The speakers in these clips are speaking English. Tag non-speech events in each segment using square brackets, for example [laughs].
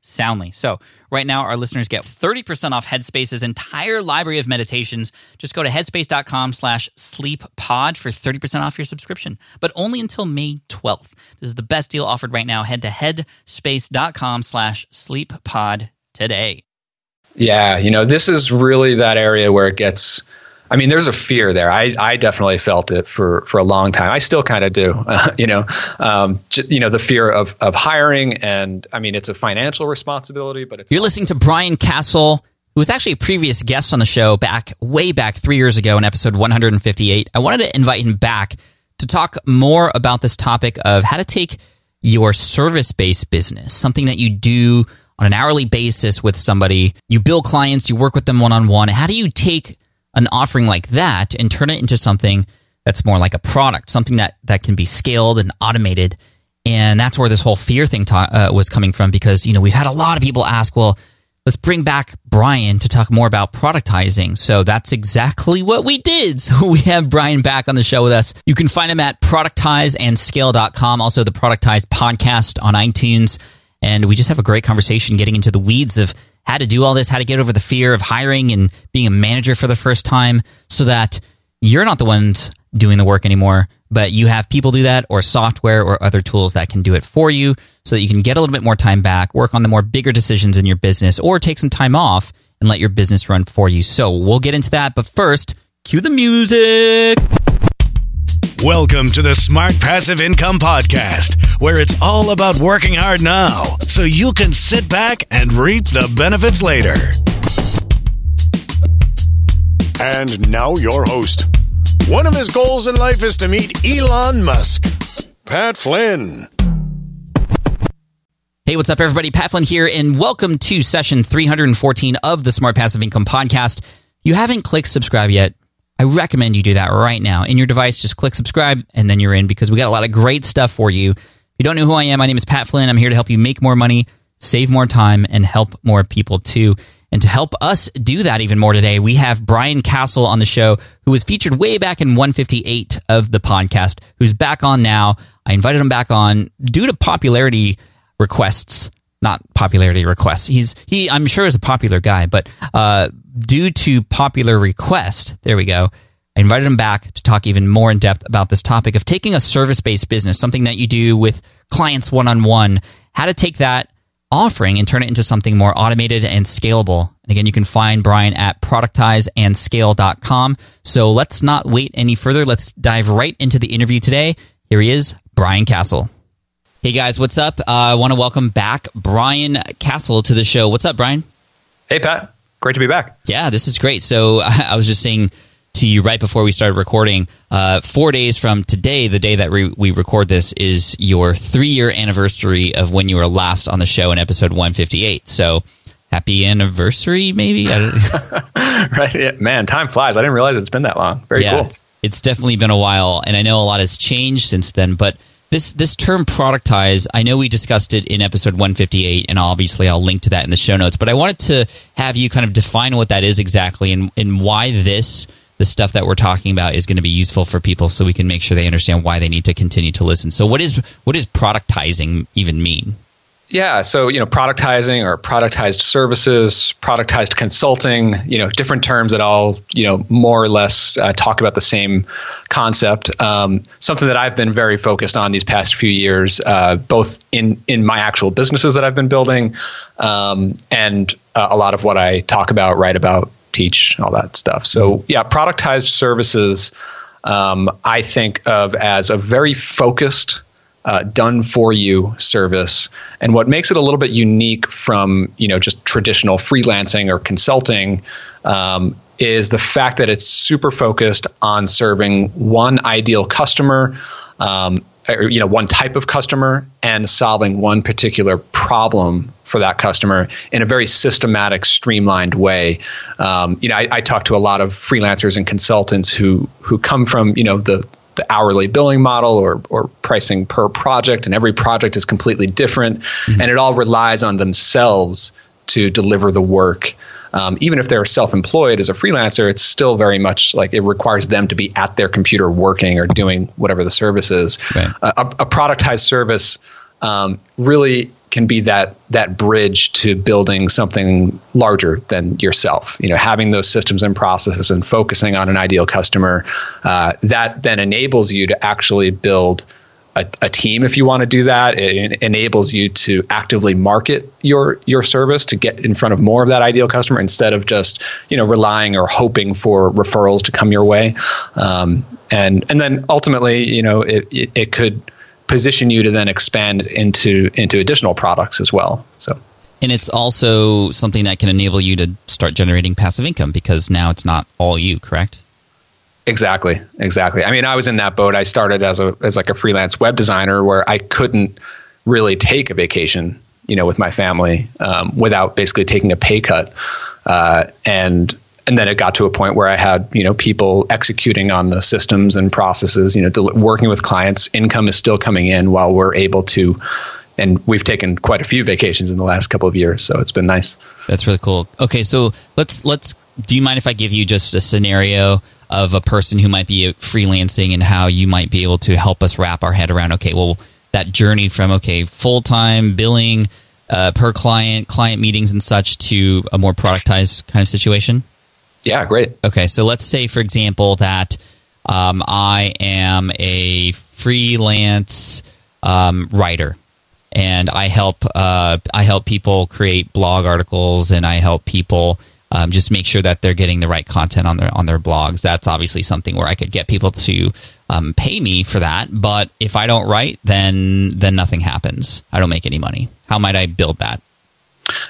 soundly. So, right now, our listeners get 30% off Headspace's entire library of meditations. Just go to headspace.com slash sleeppod for 30% off your subscription, but only until May 12th. This is the best deal offered right now. Head to headspace.com slash sleeppod today. Yeah, you know, this is really that area where it gets. I mean, there's a fear there. I, I definitely felt it for, for a long time. I still kind of do. [laughs] Uh, you know, um, j- you know the fear of of hiring, and I mean, it's a financial responsibility, but you're listening to Brian Casel, who was actually a previous guest on the show back way back three years ago in episode 158. I wanted to invite him back to talk more about this topic of how to take your service based business, something that you do on an hourly basis with somebody. You bill clients, you work with them one on one. How do you take an offering like that and turn it into something that's more like a product, something that, that can be scaled and automated? And that's where this whole fear thing ta- uh, was coming from because, you know, we've had a lot of people ask, well, let's bring back Brian to talk more about productizing. So that's exactly what we did. [laughs] So we have Brian back on the show with us. You can find him at productizeandscale.com, also the Productize podcast on iTunes. And we just have a great conversation getting into the weeds of how to do all this, how to get over the fear of hiring and being a manager for the first time so that you're not the ones doing the work anymore, but you have people do that or software or other tools that can do it for you so that you can get a little bit more time back, work on the more bigger decisions in your business, or take some time off and let your business run for you. So we'll get into that. But first, cue the music. Welcome to the Smart Passive Income Podcast, where it's all about working hard now so you can sit back and reap the benefits later. And now, your host. One of his goals in life is to meet Elon Musk, Pat Flynn. Hey, what's up, everybody? Pat Flynn here, and welcome to session 314 of the Smart Passive Income Podcast. You haven't clicked subscribe yet. I recommend you do that right now. In your device, just click subscribe and then you're in because we got a lot of great stuff for you. If you don't know who I am, my name is Pat Flynn. I'm here to help you make more money, save more time, and help more people too. And to help us do that even more today, we have Brian Casel on the show, who was featured way back in 158 of the podcast, who's back on now. I invited him back on due to popularity requests, not popularity requests. He's he I'm sure is a popular guy, but uh, due to popular request, there we go. I invited him back to talk even more in depth about this topic of taking a service based business, something that you do with clients one on one, how to take that offering and turn it into something more automated and scalable. And again, you can find Brian at productizeandscale.com. So let's not wait any further. Let's dive right into the interview today. Here he is, Brian Casel. Hey guys, what's up? Uh, I want to welcome back Brian Casel to the show. What's up, Brian? Hey, Pat. Great to be back. Yeah, this is great. So [laughs] I was just saying to you right before we started recording, uh, four days from today, the day that we, we record this, is your three year anniversary of when you were last on the show in episode 158. So happy anniversary, maybe? [laughs] [laughs] right. Yeah. Man, time flies. I didn't realize it's been that long. Very yeah, cool. It's definitely been a while. And I know a lot has changed since then, but this this term productize, I know we discussed it in episode 158, and obviously I'll link to that in the show notes. But I wanted to have you kind of define what that is exactly and, and why this the stuff that we're talking about is going to be useful for people so we can make sure they understand why they need to continue to listen. So what is what does productizing even mean? Yeah, so you know, productizing or productized services, productized consulting, you know, different terms that all you know more or less uh, talk about the same concept. Um, something that I've been very focused on these past few years, uh, both in in my actual businesses that I've been building, um, and uh, a lot of what I talk about, write about teach, all that stuff. So yeah, productized services um, I think of as a very focused uh, done for you service. And what makes it a little bit unique from you know just traditional freelancing or consulting um, is the fact that it's super focused on serving one ideal customer. Um, or, you know one type of customer and solving one particular problem for that customer in a very systematic streamlined way um, you know I, I talk to a lot of freelancers and consultants who who come from you know the the hourly billing model or, or pricing per project, and every project is completely different, mm-hmm. and it all relies on themselves to deliver the work. Um, even if they're self-employed as a freelancer, it's still very much like it requires them to be at their computer working or doing whatever the service is. Right. Uh, a, a, productized service um, really can be that that bridge to building something larger than yourself. You know, having those systems and processes and focusing on an ideal customer, uh, that then enables you to actually build a, a, team if you want to do that. It enables you to actively market your your service to get in front of more of that ideal customer instead of just you know relying or hoping for referrals to come your way. Um, and and then ultimately, you know, it, it, it could position you to then expand into into additional products as well. So. And it's also something that can enable you to start generating passive income because now it's not all you, correct? Exactly, exactly. I mean, I was in that boat. I started as a as like a freelance web designer where I couldn't really take a vacation, you know, with my family um, without basically taking a pay cut, uh, and and then it got to a point where I had you know people executing on the systems and processes, you know, del- working with clients. Income is still coming in while we're able to, and we've taken quite a few vacations in the last couple of years, so it's been nice. That's really cool. Okay, so let's let's. Do you mind if I give you just a scenario of a person who might be freelancing and how you might be able to help us wrap our head around? Okay, well, that journey from okay full time billing. Uh, per client, client meetings and such to a more productized kind of situation? Yeah, great. Okay, so let's say, for example, that um, I am a freelance um, writer, and I help uh, I help people create blog articles, and I help people um, just make sure that they're getting the right content on their on their blogs. That's obviously something where I could get people to um, pay me for that. But if I don't write, then then nothing happens. I don't make any money. How might I build that?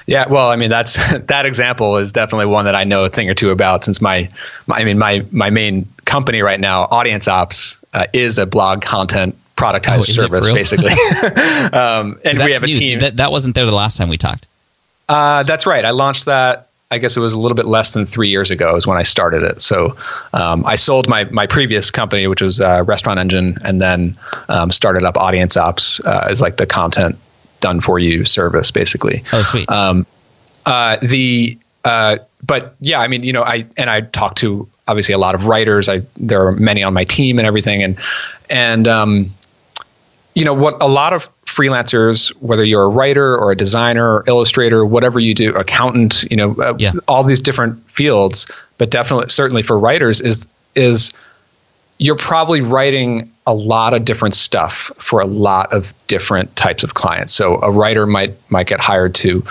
Yeah, well, I mean that's [laughs] that example is definitely one that I know a thing or two about since my, my I mean my my main company right now, Audience Ops, uh, is a blog content productized oh, service basically. [laughs] [laughs] um, and we have a new. team that, that wasn't there the last time we talked. Uh, that's right. I launched that. I guess it was a little bit less than three years ago is when I started it. So um, I sold my my previous company, which was uh, Restaurant Engine, and then um, started up Audience Ops uh, as like the content done for you service, basically. Oh, sweet. Um, uh, the uh, but yeah, I mean, you know, I and I talk to obviously a lot of writers. I there are many on my team and everything, and and um, you know what a lot of freelancers, whether you're a writer or a designer, or illustrator, whatever you do, accountant, you know, uh, yeah. all these different fields, but definitely certainly for writers is is you're probably writing a lot of different stuff for a lot of different types of clients. So a writer might might get hired to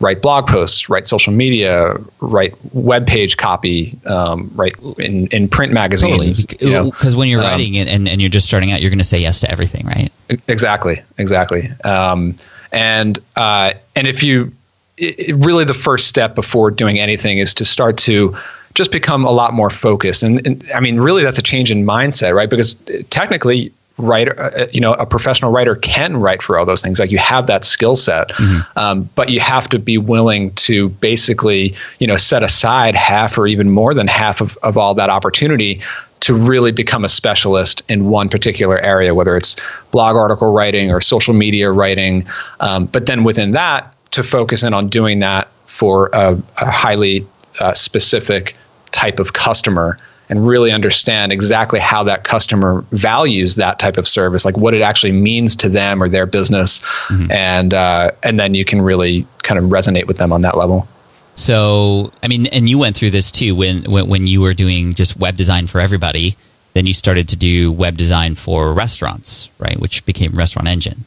write blog posts, write social media, write web page copy, um, write in, in print magazines. Totally, because you know? when you're um, writing it and, and you're just starting out, you're going to say yes to everything, right? Exactly, exactly. Um, and uh, and if you it, really the first step before doing anything is to start to just become a lot more focused. And, and I mean, really, that's a change in mindset, right? Because technically, writer, uh, you know, a professional writer can write for all those things. Like you have that skill set, mm-hmm. um, but you have to be willing to basically, you know, set aside half or even more than half of, of all that opportunity to really become a specialist in one particular area, whether it's blog article writing or social media writing. Um, but then within that, to focus in on doing that for a, a highly uh, specific type of customer and really understand exactly how that customer values that type of service, like what it actually means to them or their business, mm-hmm. and uh, and then you can really kind of resonate with them on that level. So, I mean, and you went through this too when when, when you were doing just web design for everybody. Then you started to do web design for restaurants, right? Which became Restaurant Engine.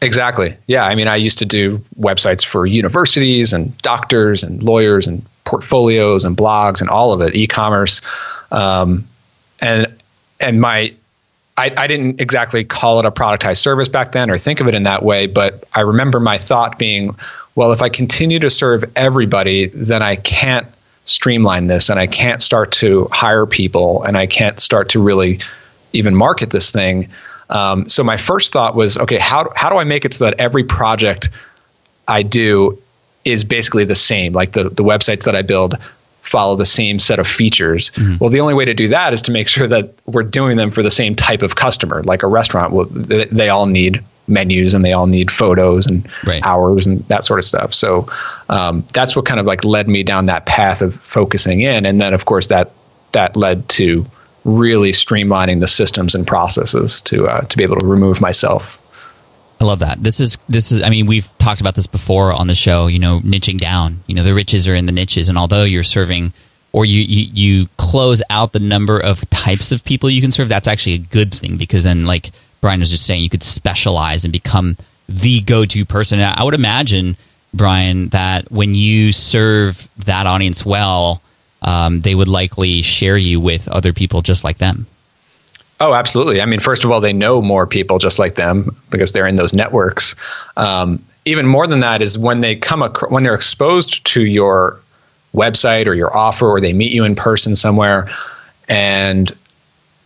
Exactly. Yeah. I mean, I used to do websites for universities and doctors and lawyers and portfolios and blogs and all of it, e-commerce, um, and and my I, I, didn't exactly call it a productized service back then or think of it in that way, but I remember my thought being, well, if I continue to serve everybody, then I can't streamline this and I can't start to hire people and I can't start to really even market this thing. Um, so my first thought was, okay, how, how do I make it so that every project I do is basically the same? Like the, the websites that I build follow the same set of features. Mm-hmm. Well, the only way to do that is to make sure that we're doing them for the same type of customer. Like a restaurant, well, they, they all need menus and they all need photos and right. hours and that sort of stuff. So um, that's what kind of like led me down that path of focusing in, and then of course that that led to really streamlining the systems and processes to uh, to be able to remove myself I love that. This is this is. I mean, we've talked about this before on the show. You know, niching down. You know, the riches are in the niches, and although you're serving or you, you you close out the number of types of people you can serve, that's actually a good thing because then, like Brian was just saying, you could specialize and become the go-to person. And I would imagine, Brian, that when you serve that audience well, um, they would likely share you with other people just like them. Oh, absolutely. I mean, first of all, they know more people just like them because they're in those networks. Um, even more than that is when they come ac- when they're exposed to your website or your offer, or they meet you in person somewhere, and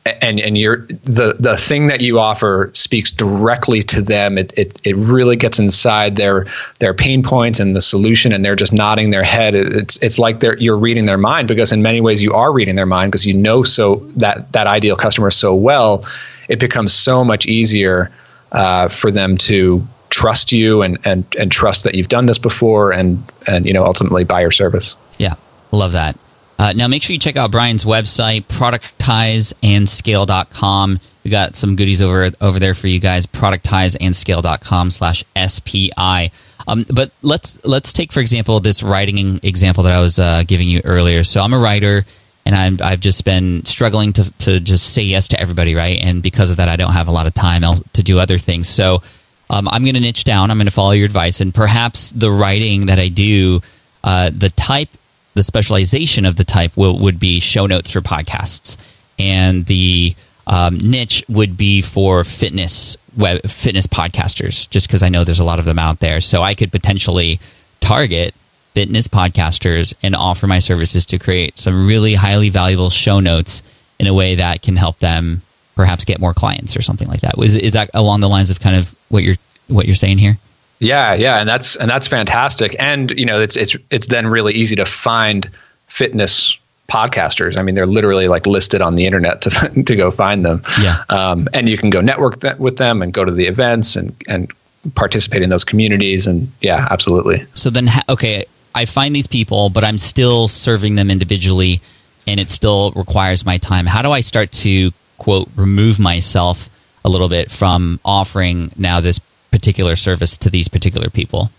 and and you're the the thing that you offer speaks directly to them. It, it it really gets inside their their pain points and the solution, and they're just nodding their head. It's it's like they're you're reading their mind because in many ways you are reading their mind because you know so that that ideal customer so well. It becomes so much easier uh, for them to trust you and and and trust that you've done this before and and you know ultimately buy your service. Yeah, love that. Uh, now, make sure you check out Brian's website, productizeandscale.com. We got some goodies over over there for you guys. Productizeandscale.com slash SPI. Um, but let's let's take for example this writing example that I was uh, giving you earlier. So I'm a writer, and I'm, I've just been struggling to to just say yes to everybody, right? And because of that, I don't have a lot of time to do other things. So um, I'm going to niche down. I'm going to follow your advice, and perhaps the writing that I do, uh, the type the specialization of the type will, would be show notes for podcasts, and the um, niche would be for fitness web fitness podcasters. Just because I know there's a lot of them out there, so I could potentially target fitness podcasters and offer my services to create some really highly valuable show notes in a way that can help them perhaps get more clients or something like that. Is, is that along the lines of kind of what you're what you're saying here? Yeah, yeah, and that's and that's fantastic. And you know, it's it's it's then really easy to find fitness podcasters. I mean, they're literally like listed on the internet to [laughs] to go find them. Yeah. Um, and you can go network that with them and go to the events and and participate in those communities. And yeah, absolutely. So then, okay, I find these people, but I'm still serving them individually, and it still requires my time. How do I start to quote remove myself a little bit from offering now this particular service to these particular people?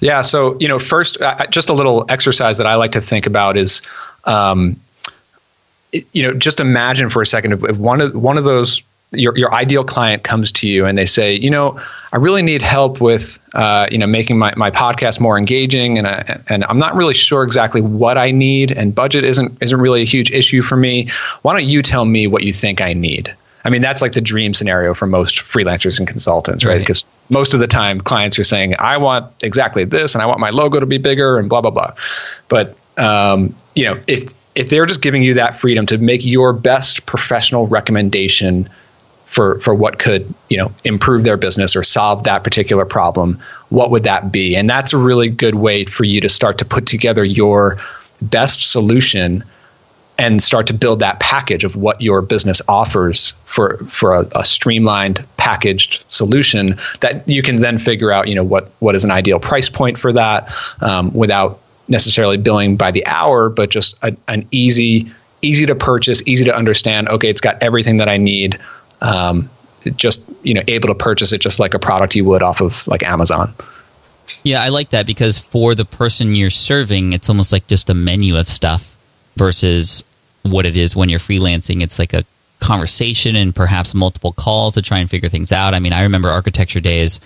Yeah. So, you know, first, uh, just a little exercise that I like to think about is, um, you know, just imagine for a second if one of one of those your your ideal client comes to you and they say, you know, I really need help with, uh, you know, making my, my podcast more engaging, and I, and I'm not really sure exactly what I need, and budget isn't isn't really a huge issue for me. Why don't you tell me what you think I need? I mean, that's like the dream scenario for most freelancers and consultants, right? Because right. Most of the time, clients are saying, "I want exactly this, and I want my logo to be bigger, and blah blah blah." But um, you know, if if they're just giving you that freedom to make your best professional recommendation for for what could you know improve their business or solve that particular problem, what would that be? And that's a really good way for you to start to put together your best solution and start to build that package of what your business offers for for a, a, streamlined packaged solution that you can then figure out you know what what is an ideal price point for that um, without necessarily billing by the hour but just a, an easy easy to purchase easy to understand okay it's got everything that i need um, just you know able to purchase it just like a product you would off of like amazon. Yeah i like that because for the person you're serving it's almost like just a menu of stuff versus what it is when you're freelancing. It's like a conversation and perhaps multiple calls to try and figure things out. I mean, I remember architecture days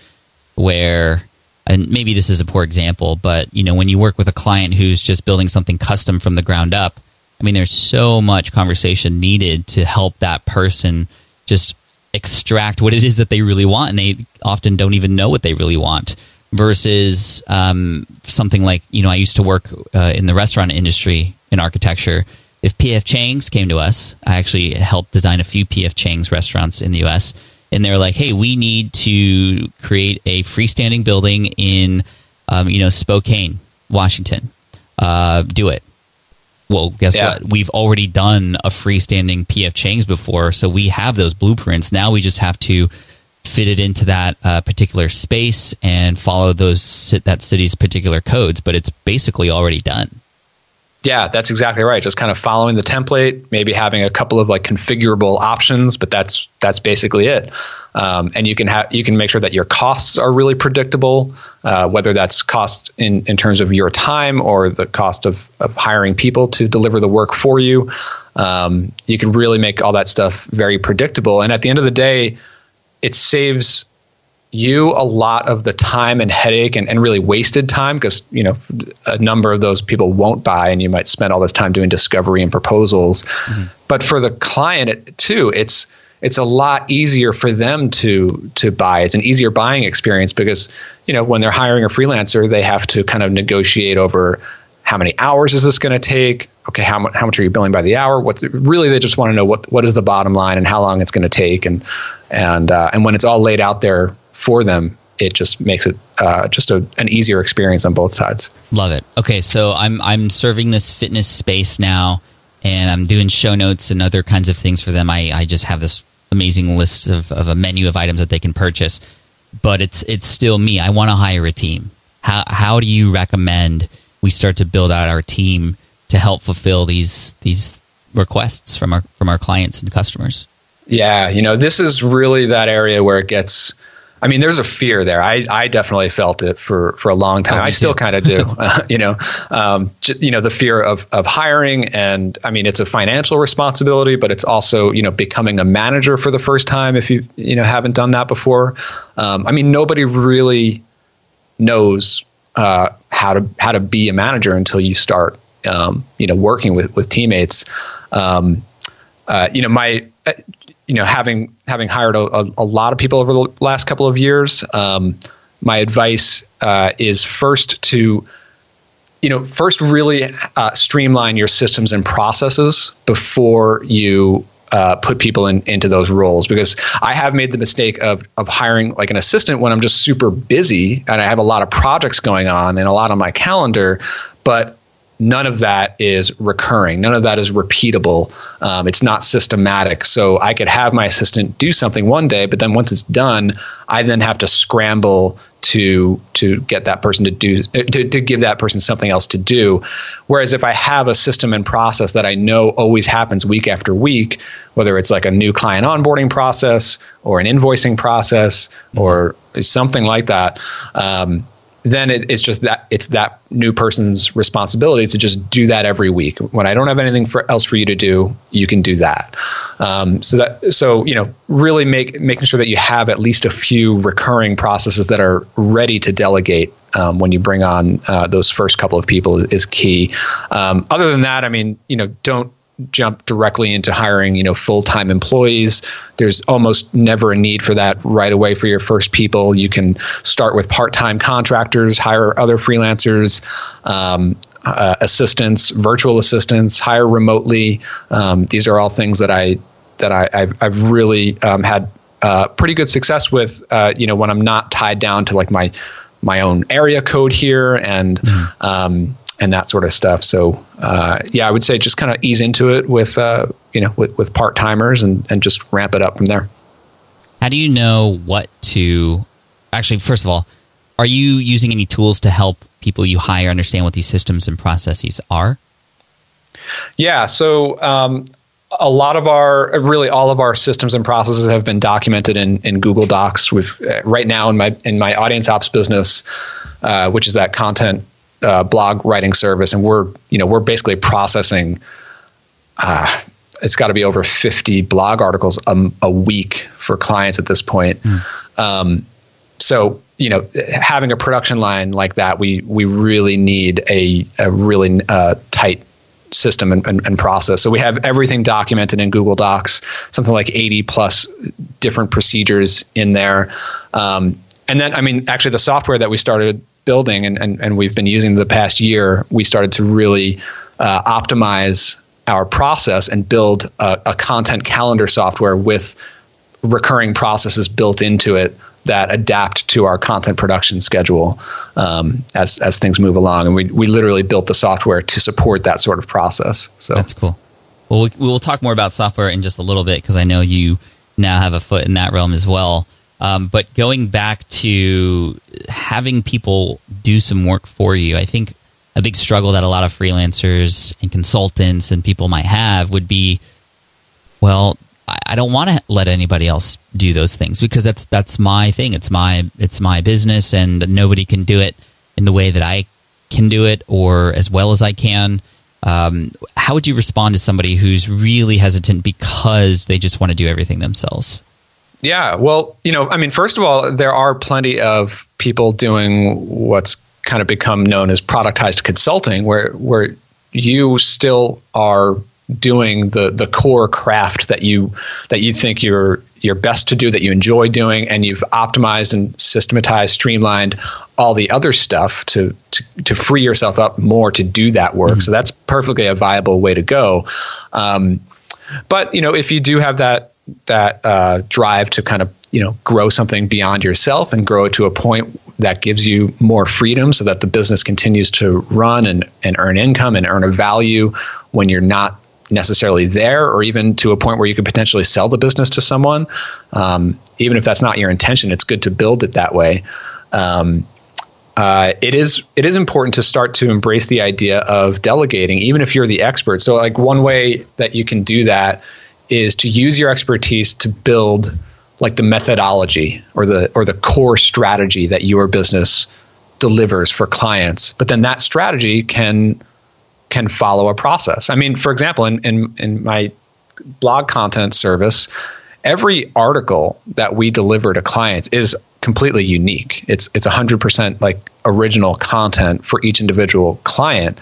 where and maybe this is a poor example, but you know, when you work with a client who's just building something custom from the ground up, I mean, there's so much conversation needed to help that person just extract what it is that they really want, and they often don't even know what they really want. Versus um, something like you know, I used to work uh, in the restaurant industry in architecture. If PF Chang's came to us, I actually helped design a few PF Chang's restaurants in the U.S and they're like, "Hey, we need to create a freestanding building in, um, you know, Spokane, Washington. Uh, do it." Well, guess yeah. what? We've already done a freestanding PF Chang's before, so we have those blueprints. Now we just have to fit it into that uh, particular space and follow those that city's particular codes. But it's basically already done. Yeah, that's exactly right. Just kind of following the template, maybe having a couple of like configurable options, but that's that's basically it. Um, and you can have you can make sure that your costs are really predictable, uh, whether that's cost in, in terms of your time or the cost of, of hiring people to deliver the work for you. Um, you can really make all that stuff very predictable. And at the end of the day, it saves you a lot of the time and headache and, and really wasted time because you know a number of those people won't buy and you might spend all this time doing discovery and proposals. Mm-hmm. but for the client too it's it's a lot easier for them to to buy. It's an easier buying experience because you know when they're hiring a freelancer they have to kind of negotiate over how many hours is this going to take? Okay how, much how much are you billing by the hour? What really they just want to know what what is the bottom line and how long it's going to take and and uh, and when it's all laid out there for them, it just makes it uh, just a, an easier experience on both sides. Love it. Okay, so I'm I'm serving this fitness space now, and I'm doing show notes and other kinds of things for them. I, I just have this amazing list of, of a menu of items that they can purchase, but it's it's still me. I want to hire a team. How how do you recommend we start to build out our team to help fulfill these these requests from our from our clients and customers? Yeah, you know, this is really that area where it gets I mean, there's a fear there. I, I definitely felt it for, for a long time. Oh, I still kind of do. [laughs] uh, you know, um, j- you know, the fear of of hiring, and I mean, it's a financial responsibility, but it's also you know becoming a manager for the first time if you you know haven't done that before. Um, I mean, nobody really knows uh, how to how to be a manager until you start um, you know working with with teammates. Um, uh, you know, my you know, having having hired a, a, lot of people over the last couple of years, um, my advice uh, is first to, you know, first really uh, streamline your systems and processes before you uh, put people in, into those roles. Because I have made the mistake of of hiring like an assistant when I'm just super busy and I have a lot of projects going on and a lot on my calendar, but none of that is recurring. None of that is repeatable. Um, it's not systematic. So I could have my assistant do something one day, but then once it's done, I then have to scramble to to get that person to do to, to give that person something else to do. Whereas if I have a system and process that I know always happens week after week, whether it's like a new client onboarding process or an invoicing process or something like that. Um, then it, it's just that it's that new person's responsibility to just do that every week. When I don't have anything for, else for you to do, you can do that. Um, so that so you know really make making sure that you have at least a few recurring processes that are ready to delegate um, when you bring on uh, those first couple of people is key. Um, other than that, I mean, you know, don't jump directly into hiring, you know, full-time employees. There's almost never a need for that right away for your first people. You can start with part-time contractors, hire other freelancers, um, uh, assistants, virtual assistants, hire remotely. Um, these are all things that I that I, I've, I've really um, had uh, pretty good success with. Uh, you know, when I'm not tied down to like my my own area code here and mm-hmm. And that sort of stuff. So uh, yeah, I would say just kind of ease into it with uh, you know with, with part timers and and just ramp it up from there. How do you know what to actually? First of all, are you using any tools to help people you hire understand what these systems and processes are? Yeah, so um, a lot of our really all of our systems and processes have been documented in, in Google Docs. With uh, right now in my in my audience ops business, uh, which is that content uh, blog writing service, and we're you know we're basically processing. Uh, it's got to be over 50 blog articles a, a, week for clients at this point. Mm. Um, so you know, having a production line like that, we we really need a a really uh, tight system and, and, and, process. So we have everything documented in Google Docs, something like 80 plus different procedures in there. Um, and then, I mean, actually, the software that we started building and, and, and we've been using the past year, we started to really uh, optimize our process and build a, a content calendar software with recurring processes built into it that adapt to our content production schedule um, as as things move along. And we we literally built the software to support that sort of process. So that's cool. Well, we, will talk more about software in just a little bit because I know you now have a foot in that realm as well. Um, but going back to having people do some work for you, I think a big struggle that a lot of freelancers and consultants and people might have would be, well, I don't want to let anybody else do those things because that's that's my thing. It's my it's my business, and nobody can do it in the way that I can do it or as well as I can. Um, how would you respond to somebody who's really hesitant because they just want to do everything themselves? Yeah, well, you know, I mean, first of all, there are plenty of people doing what's kind of become known as productized consulting, where where you still are doing the the core craft that you that you think you're you're best to do that you enjoy doing and you've optimized and systematized streamlined all the other stuff to to, to free yourself up more to do that work mm-hmm. so that's perfectly a viable way to go um, but you know if you do have that that uh, drive to kind of you know grow something beyond yourself and grow it to a point that gives you more freedom so that the business continues to run and, and earn income and earn a value when you're not necessarily there, or even to a point where you could potentially sell the business to someone. Um, even if that's not your intention, it's good to build it that way. Um, uh, it is it is important to start to embrace the idea of delegating, even if you're the expert. So, like one way that you can do that is to use your expertise to build like the methodology or the or the core strategy that your business delivers for clients. But then that strategy can can follow a process. I mean, for example, in, in, in my blog content service, every article that we deliver to clients is completely unique. It's it's 100% like original content for each individual client,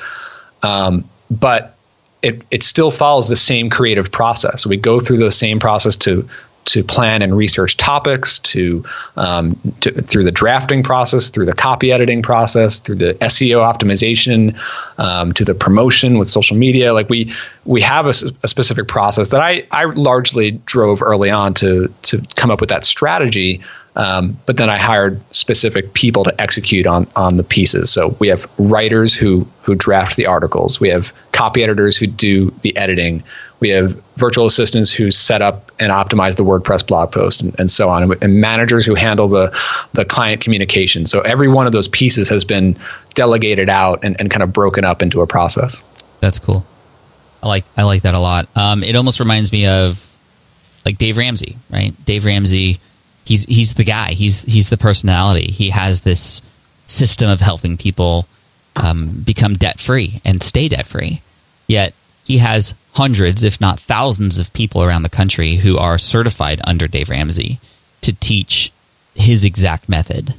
um, but it it still follows the same creative process. We go through the same process to to plan and research topics, to, um, to, through the drafting process, through the copy editing process, through the SEO optimization, um, to the promotion with social media. Like we we have a, a, specific process that I I largely drove early on to to come up with that strategy. Um, but then I hired specific people to execute on on the pieces. So we have writers who who draft the articles. We have copy editors who do the editing. We have virtual assistants who set up and optimize the WordPress blog post and, and so on, and, and managers who handle the the client communication. So every one of those pieces has been delegated out and, and kind of broken up into a process. That's cool. I like I like that a lot. Um, it almost reminds me of like Dave Ramsey, right? Dave Ramsey he's he's the guy. He's he's the personality. He has this system of helping people um, become debt free and stay debt free. Yet he has hundreds, if not thousands, of people around the country who are certified under Dave Ramsey to teach his exact method.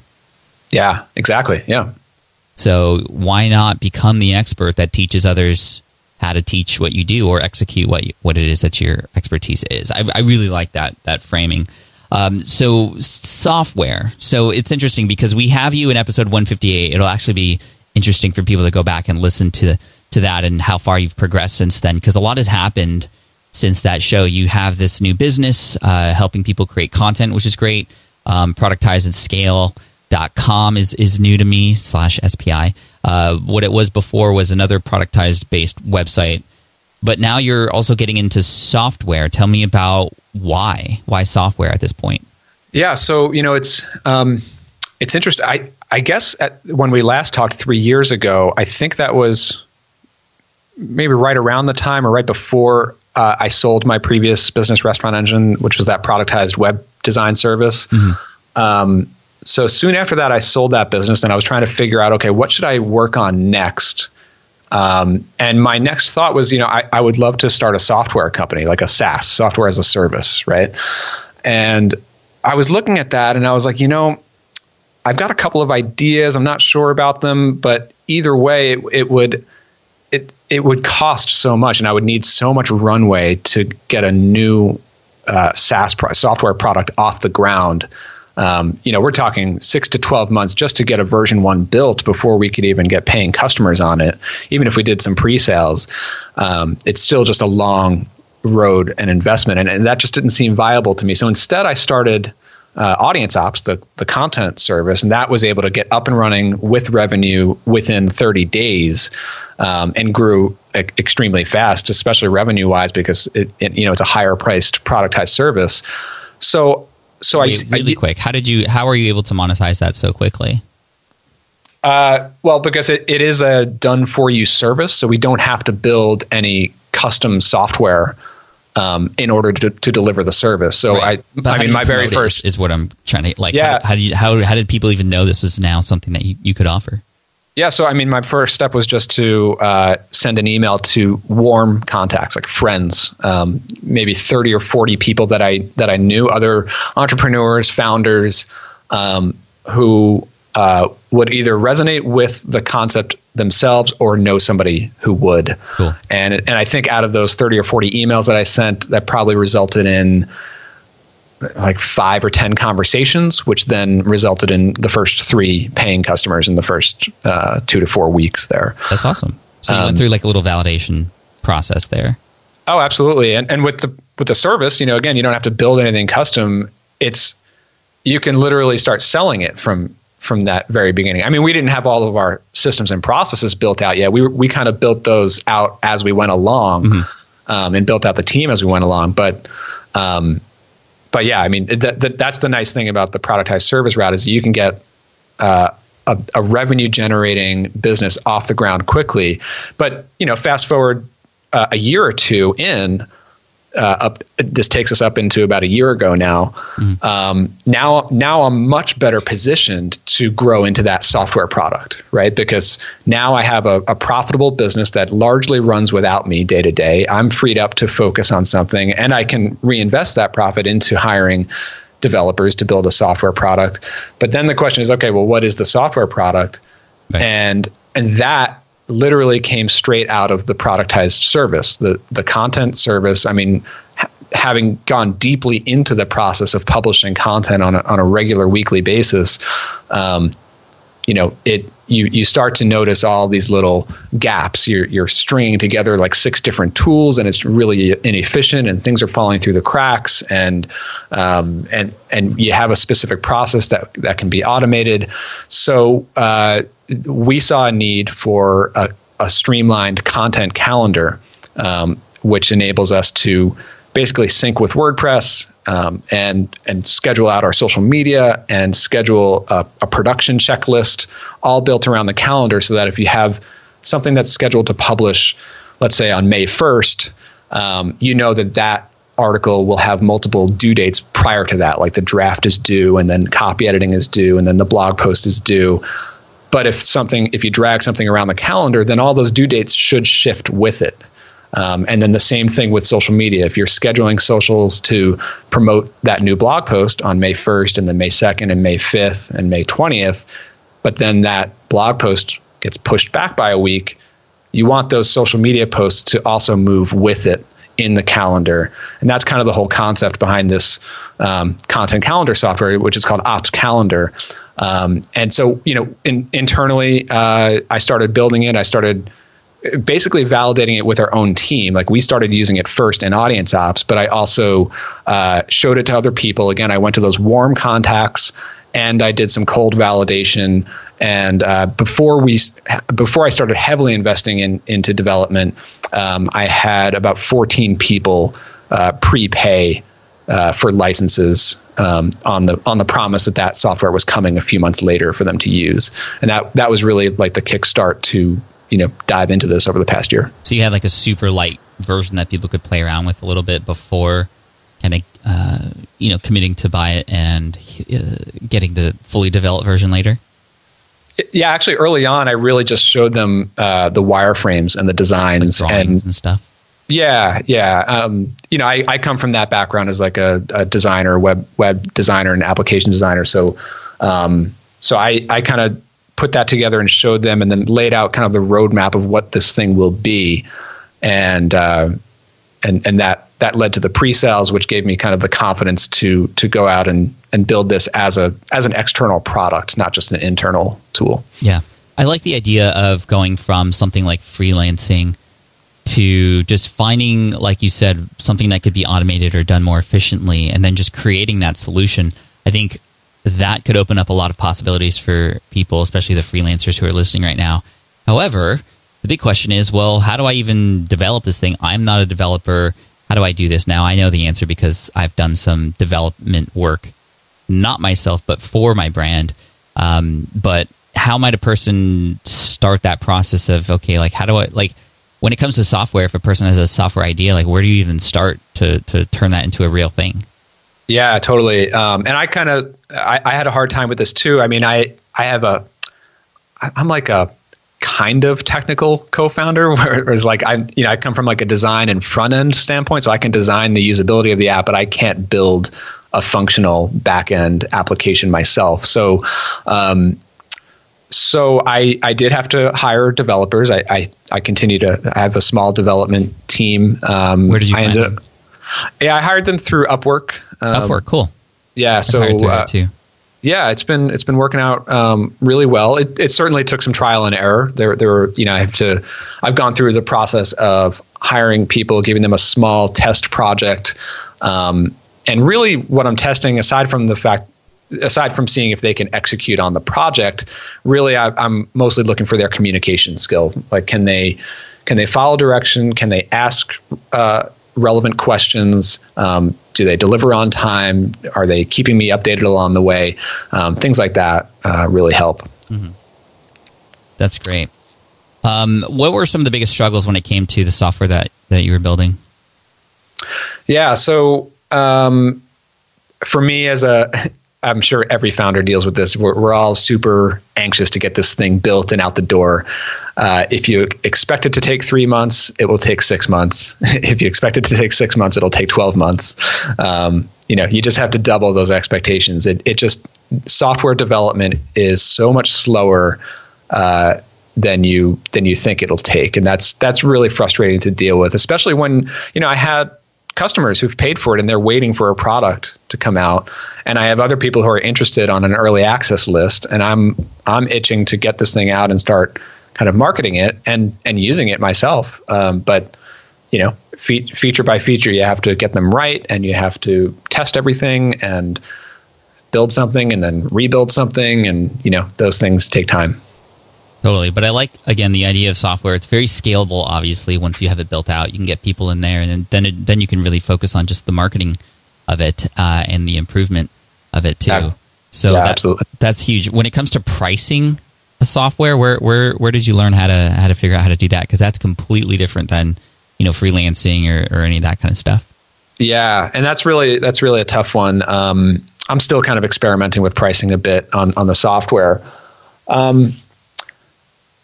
Yeah, exactly. Yeah. So why not become the expert that teaches others how to teach what you do or execute what you, what it is that your expertise is? I, I really like that that framing. Um, so software. So it's interesting because we have you in episode 158. It'll actually be interesting for people to go back and listen to to that and how far you've progressed since then because a lot has happened since that show. You have this new business uh, helping people create content, which is great. Um, productize and scale. Dot com is, is new to me slash SPI. Uh, what it was before was another productized based website but now you're also getting into software. Tell me about why why software at this point. Yeah, so you know it's um, it's interesting. I I guess at, when we last talked three years ago, I think that was maybe right around the time or right before uh, I sold my previous business, Restaurant Engine, which was that productized web design service. Mm-hmm. Um, so soon after that, I sold that business, and I was trying to figure out, okay, what should I work on next? Um, and my next thought was, you know, I, I would love to start a software company, like a SaaS, software as a service, right? And I was looking at that and I was like, you know, I've got a couple of ideas. I'm not sure about them, but either way, it, it would it it would cost so much, and I would need so much runway to get a new uh, SaaS pro- software product off the ground. Um, you know, we're talking six to 12 months just to get a version one built before we could even get paying customers on it. Even if we did some pre sales, um, it's still just a long road and investment. And, and, that just didn't seem viable to me. So instead, I started uh, Audience Ops, the, the content service, and that was able to get up and running with revenue within 30 days um, and grew extremely fast, especially revenue wise, because it, it, you know it's a higher priced productized service. So, so Wait, I really I, quick. How did you? How are you able to monetize that so quickly? Uh, well, because it, it is a done for you service, so we don't have to build any custom software um, in order to, to deliver the service. So right. I, I mean, my very first is what I'm trying to like. Yeah. How, how, did you, how, how did people even know this was now something that you, you could offer? Yeah, so I mean, my first step was just to uh, send an email to warm contacts, like friends, um, maybe thirty or forty people that I that I knew, other entrepreneurs, founders, um, who uh, would either resonate with the concept themselves or know somebody who would. Cool. And and I think out of those 30 or 40 emails that I sent, that probably resulted in like five or 10 conversations, which then resulted in the first three paying customers in the first uh, two to four weeks there. That's awesome. So you um, went through like a little validation process there. Oh, absolutely. And and with the with the service, you know, again, you don't have to build anything custom. It's you can literally start selling it from from that very beginning. I mean, we didn't have all of our systems and processes built out yet. We we kind of built those out as we went along, mm-hmm. um, and built out the team as we went along. But um, but yeah, I mean, th- th- that's the nice thing about the productized service route is you can get uh, a, a revenue generating business off the ground quickly. But you know, fast forward uh, a year or two in uh, up. This takes us up into about a year ago now. Mm-hmm. Um, now, now I'm much better positioned to grow into that software product, right? Because now I have a, a profitable business that largely runs without me day to day. I'm freed up to focus on something, and I can reinvest that profit into hiring developers to build a software product. But then the question is, okay, well, what is the software product? Right. And and that literally came straight out of the productized service, the the content service. I mean, ha- having gone deeply into the process of publishing content on a, on a regular weekly basis, um, you know, it you you start to notice all these little gaps. You're you're stringing together like six different tools, and it's really inefficient, and things are falling through the cracks, and um, and and you have a specific process that that can be automated. So. Uh, we saw a need for a, a streamlined content calendar, um, which enables us to basically sync with WordPress um, and and schedule out our social media and schedule a, a, production checklist, all built around the calendar, so that if you have something that's scheduled to publish, let's say on May first, um, you know that that article will have multiple due dates prior to that, like the draft is due, and then copy editing is due, and then the blog post is due. But if something, if you drag something around the calendar, then all those due dates should shift with it. Um, and then the same thing with social media. If you're scheduling socials to promote that new blog post on May 1st and then May 2nd and May 5th and May 20th, but then that blog post gets pushed back by a week, you want those social media posts to also move with it in the calendar. And that's kind of the whole concept behind this um, content calendar software, which is called Ops Calendar. Um, and so, you know, in, internally, uh, I started building it. I started basically validating it with our own team. Like we started using it first in audience ops, but I also uh, showed it to other people. Again, I went to those warm contacts and I did some cold validation. And uh, before we, before I started heavily investing in into development, um, I had about 14 people uh, prepay uh, for licenses um, on the on the promise that that software was coming a few months later for them to use, and that that was really like the kickstart to you know dive into this over the past year. So you had like a super light version that people could play around with a little bit before kind of uh, you know committing to buy it and uh, getting the fully developed version later. Yeah, actually, early on, I really just showed them uh, the wireframes and the designs like and, and stuff. Yeah, yeah. Um, you know, I, I come from that background as like a, a, designer, web web designer, and application designer. So, um, so I, I kind of put that together and showed them and then laid out kind of the roadmap of what this thing will be. And, uh, and, and that, that led to the pre-sales, which gave me kind of the confidence to, to go out and, and build this as a, as an external product, not just an internal tool. Yeah. I like the idea of going from something like freelancing to just finding, like you said, something that could be automated or done more efficiently, and then just creating that solution. I think that could open up a lot of possibilities for people, especially the freelancers who are listening right now. However, the big question is well, how do I even develop this thing? I'm not a developer. How do I do this? Now, I know the answer because I've done some development work, not myself, but for my brand. Um, but how might a person start that process of, okay, like, how do I, like, when it comes to software, if a person has a software idea, like, where do you even start to, to turn that into a real thing? Yeah, totally. Um, and I kind of I, I, had a hard time with this too. I mean, I I have a I'm like a kind of technical co-founder [laughs] where it's like I you know I come from like a design and front end standpoint, so I can design the usability of the app, but I can't build a functional back end application myself. So. Um, so I, I did have to hire developers. I, I, I continue to I have a small development team. Um, Where did you I find them? Up, yeah, I hired them through Upwork. Um, Upwork, cool. Yeah, so uh, too. Yeah, it's been it's been working out um, really well. It, it certainly took some trial and error. There there were you know I have to I've gone through the process of hiring people, giving them a small test project, um, and really what I'm testing aside from the fact aside from seeing if they can execute on the project, really I, am mostly looking for their communication skill. Like, can they can they follow direction? Can they ask uh, relevant questions? Um, do they deliver on time? Are they keeping me updated along the way? Um, things like that uh, really help. Mm-hmm. That's great. Um, what were some of the biggest struggles when it came to the software that, that you were building? Yeah, so um, for me as a I'm sure every founder deals with this. We're, we're, all super anxious to get this thing built and out the door. Uh, if you expect it to take three months, it will take six months. [laughs] if you expect it to take six months, it'll take 12 months. Um, you know, you just have to double those expectations. It, it just, software development is so much slower uh, than you than you think it'll take, and that's that's really frustrating to deal with, especially when you know I had customers who've paid for it and they're waiting for a product to come out. And I have other people who are interested on an early access list and I'm I'm itching to get this thing out and start kind of marketing it and and using it myself. Um, but you know fe- feature by feature you have to get them right and you have to test everything and build something and then rebuild something and you know those things take time Totally. But I like, again, the idea of software. It's very scalable, obviously, once you have it built out. You can get people in there, and then, it, then you can really focus on just the marketing of it uh, and the improvement of it, too. So yeah, that, absolutely. that's huge. When it comes to pricing a software, where, where, where did you learn how to, how to figure out how to do that? Because that's completely different than, you know, freelancing or, or any of that kind of stuff. Yeah, and that's really that's really a tough one. Um, I'm still kind of experimenting with pricing a bit on on the software. Um,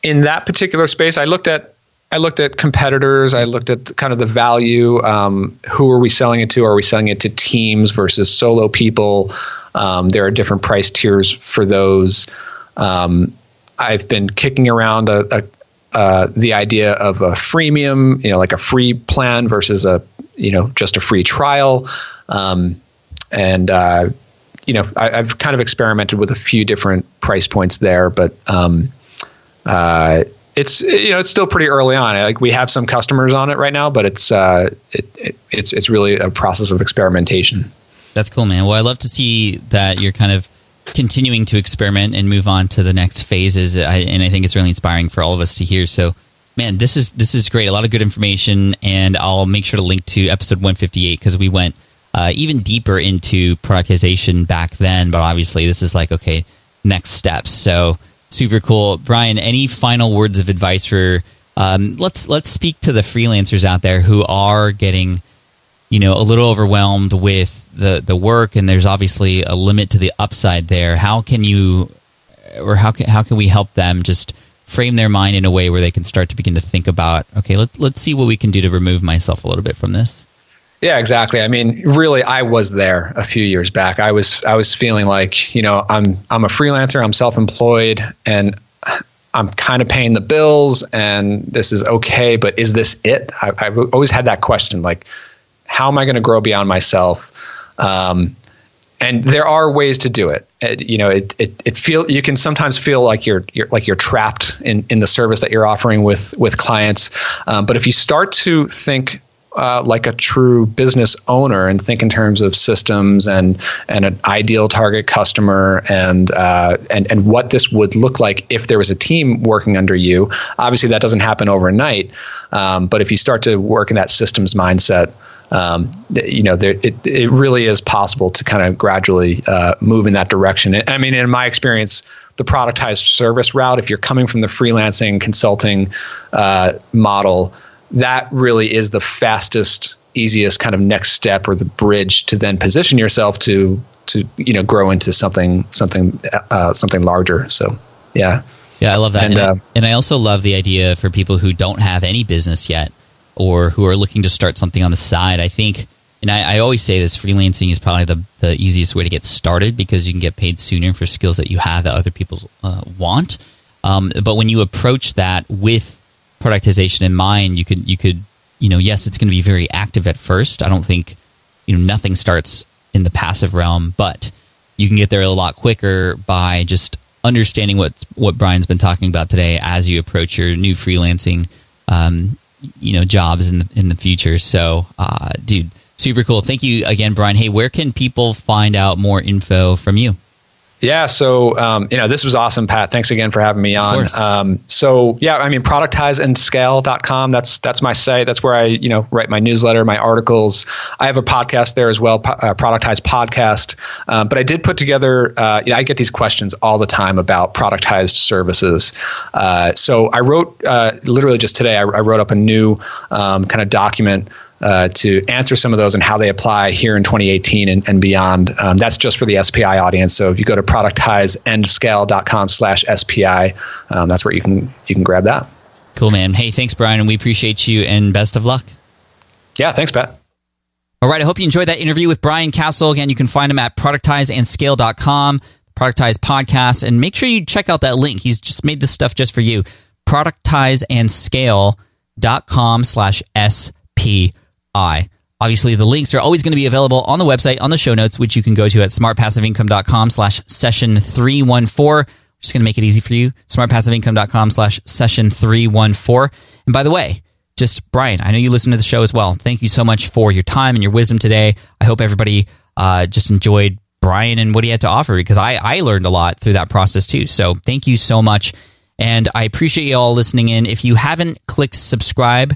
in that particular space, I looked at I looked at competitors. I looked at kind of the value. Um, who are we selling it to? Are we selling it to teams versus solo people? Um, there are different price tiers for those. Um, I've been kicking around a, a, uh, the idea of a freemium, you know, like a free plan versus a, you know, just a free trial. Um, and uh, you know, I, have kind of experimented with a few different price points there, but um, uh, it's you know it's still pretty early on. Like we have some customers on it right now, but it's uh, it, it, it's it's really a process of experimentation. That's cool, man. Well, I love to see that you're kind of continuing to experiment and move on to the next phases, I, and I think it's really inspiring for all of us to hear. So, man, this is this is great. A lot of good information, and I'll make sure to link to episode 158 because we went uh, even deeper into productization back then. But obviously, this is like okay, next steps. So Super cool, Brian. Any final words of advice for? Um, let's let's speak to the freelancers out there who are getting, you know, a little overwhelmed with the the work, and there's obviously a limit to the upside there. How can you, or how can how can we help them just frame their mind in a way where they can start to begin to think about, okay, let, let's see what we can do to remove myself a little bit from this. Yeah, exactly. I mean, really, I was there a few years back. I was I was feeling like you know I'm I'm a freelancer, I'm self employed, and I'm kind of paying the bills, and this is okay. But is this it? I, have always had that question, like, how am I going to grow beyond myself? Um, and there are ways to do it. it you know, it, it, it feel you can sometimes feel like you're, you're like you're trapped in, in the service that you're offering with with clients. Um, but if you start to think uh, like a true business owner and think in terms of systems and and an ideal target customer and uh, and and what this would look like if there was a team working under you. Obviously, that doesn't happen overnight, um, but if you start to work in that systems mindset. Um, you know, there, it it really is possible to kind of gradually uh, move in that direction. I mean, in my experience, the productized service route, if you're coming from the freelancing consulting uh, model, that really is the fastest, easiest kind of next step or the bridge to then position yourself to to you know grow into something something uh, something larger. So yeah. Yeah, I love that. And, and, uh, I, and I also love the idea for people who don't have any business yet or who are looking to start something on the side. I think, and I, I, always say this freelancing is probably the, the easiest way to get started because you can get paid sooner for skills that you have that other people uh, want. Um, but when you approach that with productization in mind, you could you could you know yes, it's going to be very active at first. I don't think you know nothing starts in the passive realm, but you can get there a lot quicker by just understanding what what Brian's been talking about today as you approach your new freelancing um, you know jobs in the, in the future. So, uh, dude, super cool. Thank you again, Brian. Hey, where can people find out more info from you? Yeah, so um, you know this was awesome, Pat. Thanks again for having me on. Um, so yeah, I mean productizeandscale.com. That's that's my site. That's where I you know write my newsletter, my articles. I have a podcast there as well, uh, Productize Podcast. Uh, but I did put together. Uh, you know, I get these questions all the time about productized services. Uh, so I wrote uh, literally just today. I, I, wrote up a new um, kind of document uh, to answer some of those and how they apply here in 2018 and, and beyond. Um, that's just for the SPI audience. So if you go to productizeandscale.com slash SPI, um, that's where you can you can grab that. Cool, man. Hey, thanks, Brian, and we appreciate you and best of luck. Yeah, thanks, Pat. All right, I hope you enjoyed that interview with Brian Casel. Again, you can find him at productizeandscale.com, Productize Podcast, and make sure you check out that link. He's just made this stuff just for you. Productizeandscale.com slash SPI. I. Obviously, the links are always going to be available on the website, on the show notes, which you can go to at smartpassiveincome.com slash session 314. Just going to make it easy for you. smartpassiveincome.com slash session 314. And by the way, just Brian, I know you listen to the show as well. Thank you so much for your time and your wisdom today. I hope everybody uh, just enjoyed Brian and what he had to offer because I, I learned a lot through that process too. So thank you so much. And I appreciate you all listening in. If you haven't clicked subscribe,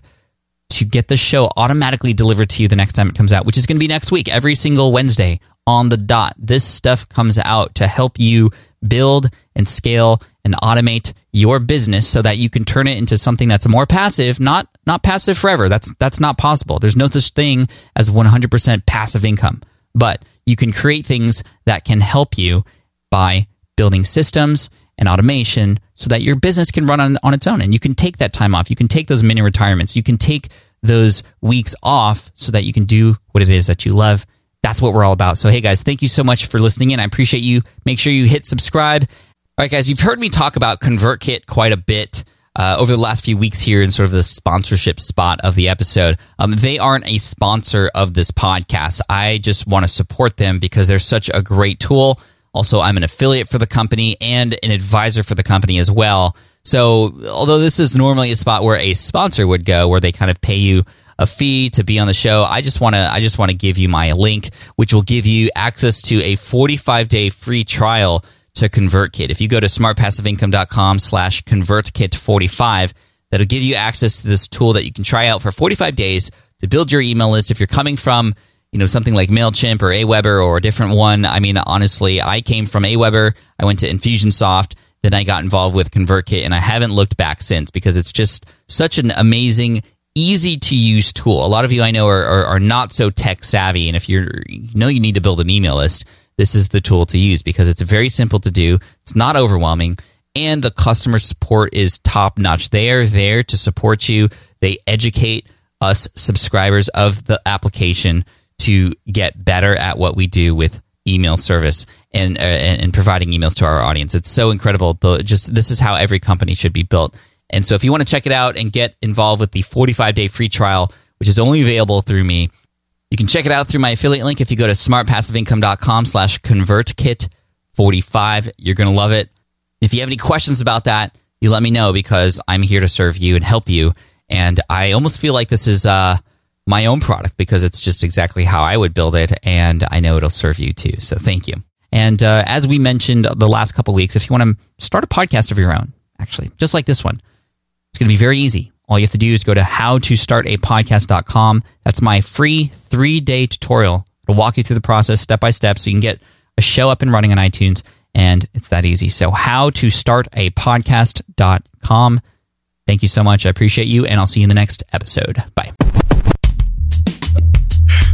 to get the show automatically delivered to you the next time it comes out, which is going to be next week, every single Wednesday on the dot. This stuff comes out to help you build and scale and automate your business so that you can turn it into something that's more passive, not not passive forever. That's that's not possible. There's no such thing as 100% passive income. But you can create things that can help you by building systems and automation so that your business can run on, on its own and you can take that time off. You can take those mini retirements. You can take those weeks off so that you can do what it is that you love. That's what we're all about. So, hey guys, thank you so much for listening in. I appreciate you. Make sure you hit subscribe. All right, guys, you've heard me talk about ConvertKit quite a bit. Uh, over the last few weeks here in sort of the sponsorship spot of the episode. Um, they aren't a sponsor of this podcast. I just want to support them because they're such a great tool. Also, I'm an affiliate for the company and an advisor for the company as well. So, although this is normally a spot where a sponsor would go, where they kind of pay you a fee to be on the show, I just want to I just want to give you my link, which will give you access to a 45 day free trial to ConvertKit. If you go to smartpassiveincome.com slash ConvertKit45, that'll give you access to this tool that you can try out for 45 days to build your email list. If you're coming from you know something like Mailchimp or Aweber or a different one, I mean honestly, I came from Aweber, I went to Infusionsoft then I got involved with ConvertKit, and I haven't looked back since because it's just such an amazing, easy to use tool. A lot of you I know are, are, are not so tech savvy, and if you know you need to build an email list, this is the tool to use because it's very simple to do. It's not overwhelming, and the customer support is top notch. They are there to support you. They educate us subscribers of the application to get better at what we do with email service and uh, and providing emails to our audience. It's so incredible. The, just this is how every company should be built. And so if you want to check it out and get involved with the 45 day free trial, which is only available through me, you can check it out through my affiliate link. If you go to smartpassiveincome.com slash convertkit45, you're going to love it. If you have any questions about that, you let me know because I'm here to serve you and help you. And I almost feel like this is, uh, my own product because it's just exactly how I would build it, and I know it'll serve you too. So thank you. And uh, as we mentioned the last couple weeks, if you want to start a podcast of your own, actually, just like this one, it's going to be very easy. All you have to do is go to howtostartapodcast.com. That's my free three day tutorial. It'll walk you through the process step by step so you can get a show up and running on iTunes. And it's that easy. So, howtostartapodcast.com. Thank you so much. I appreciate you, and I'll see you in the next episode. Bye.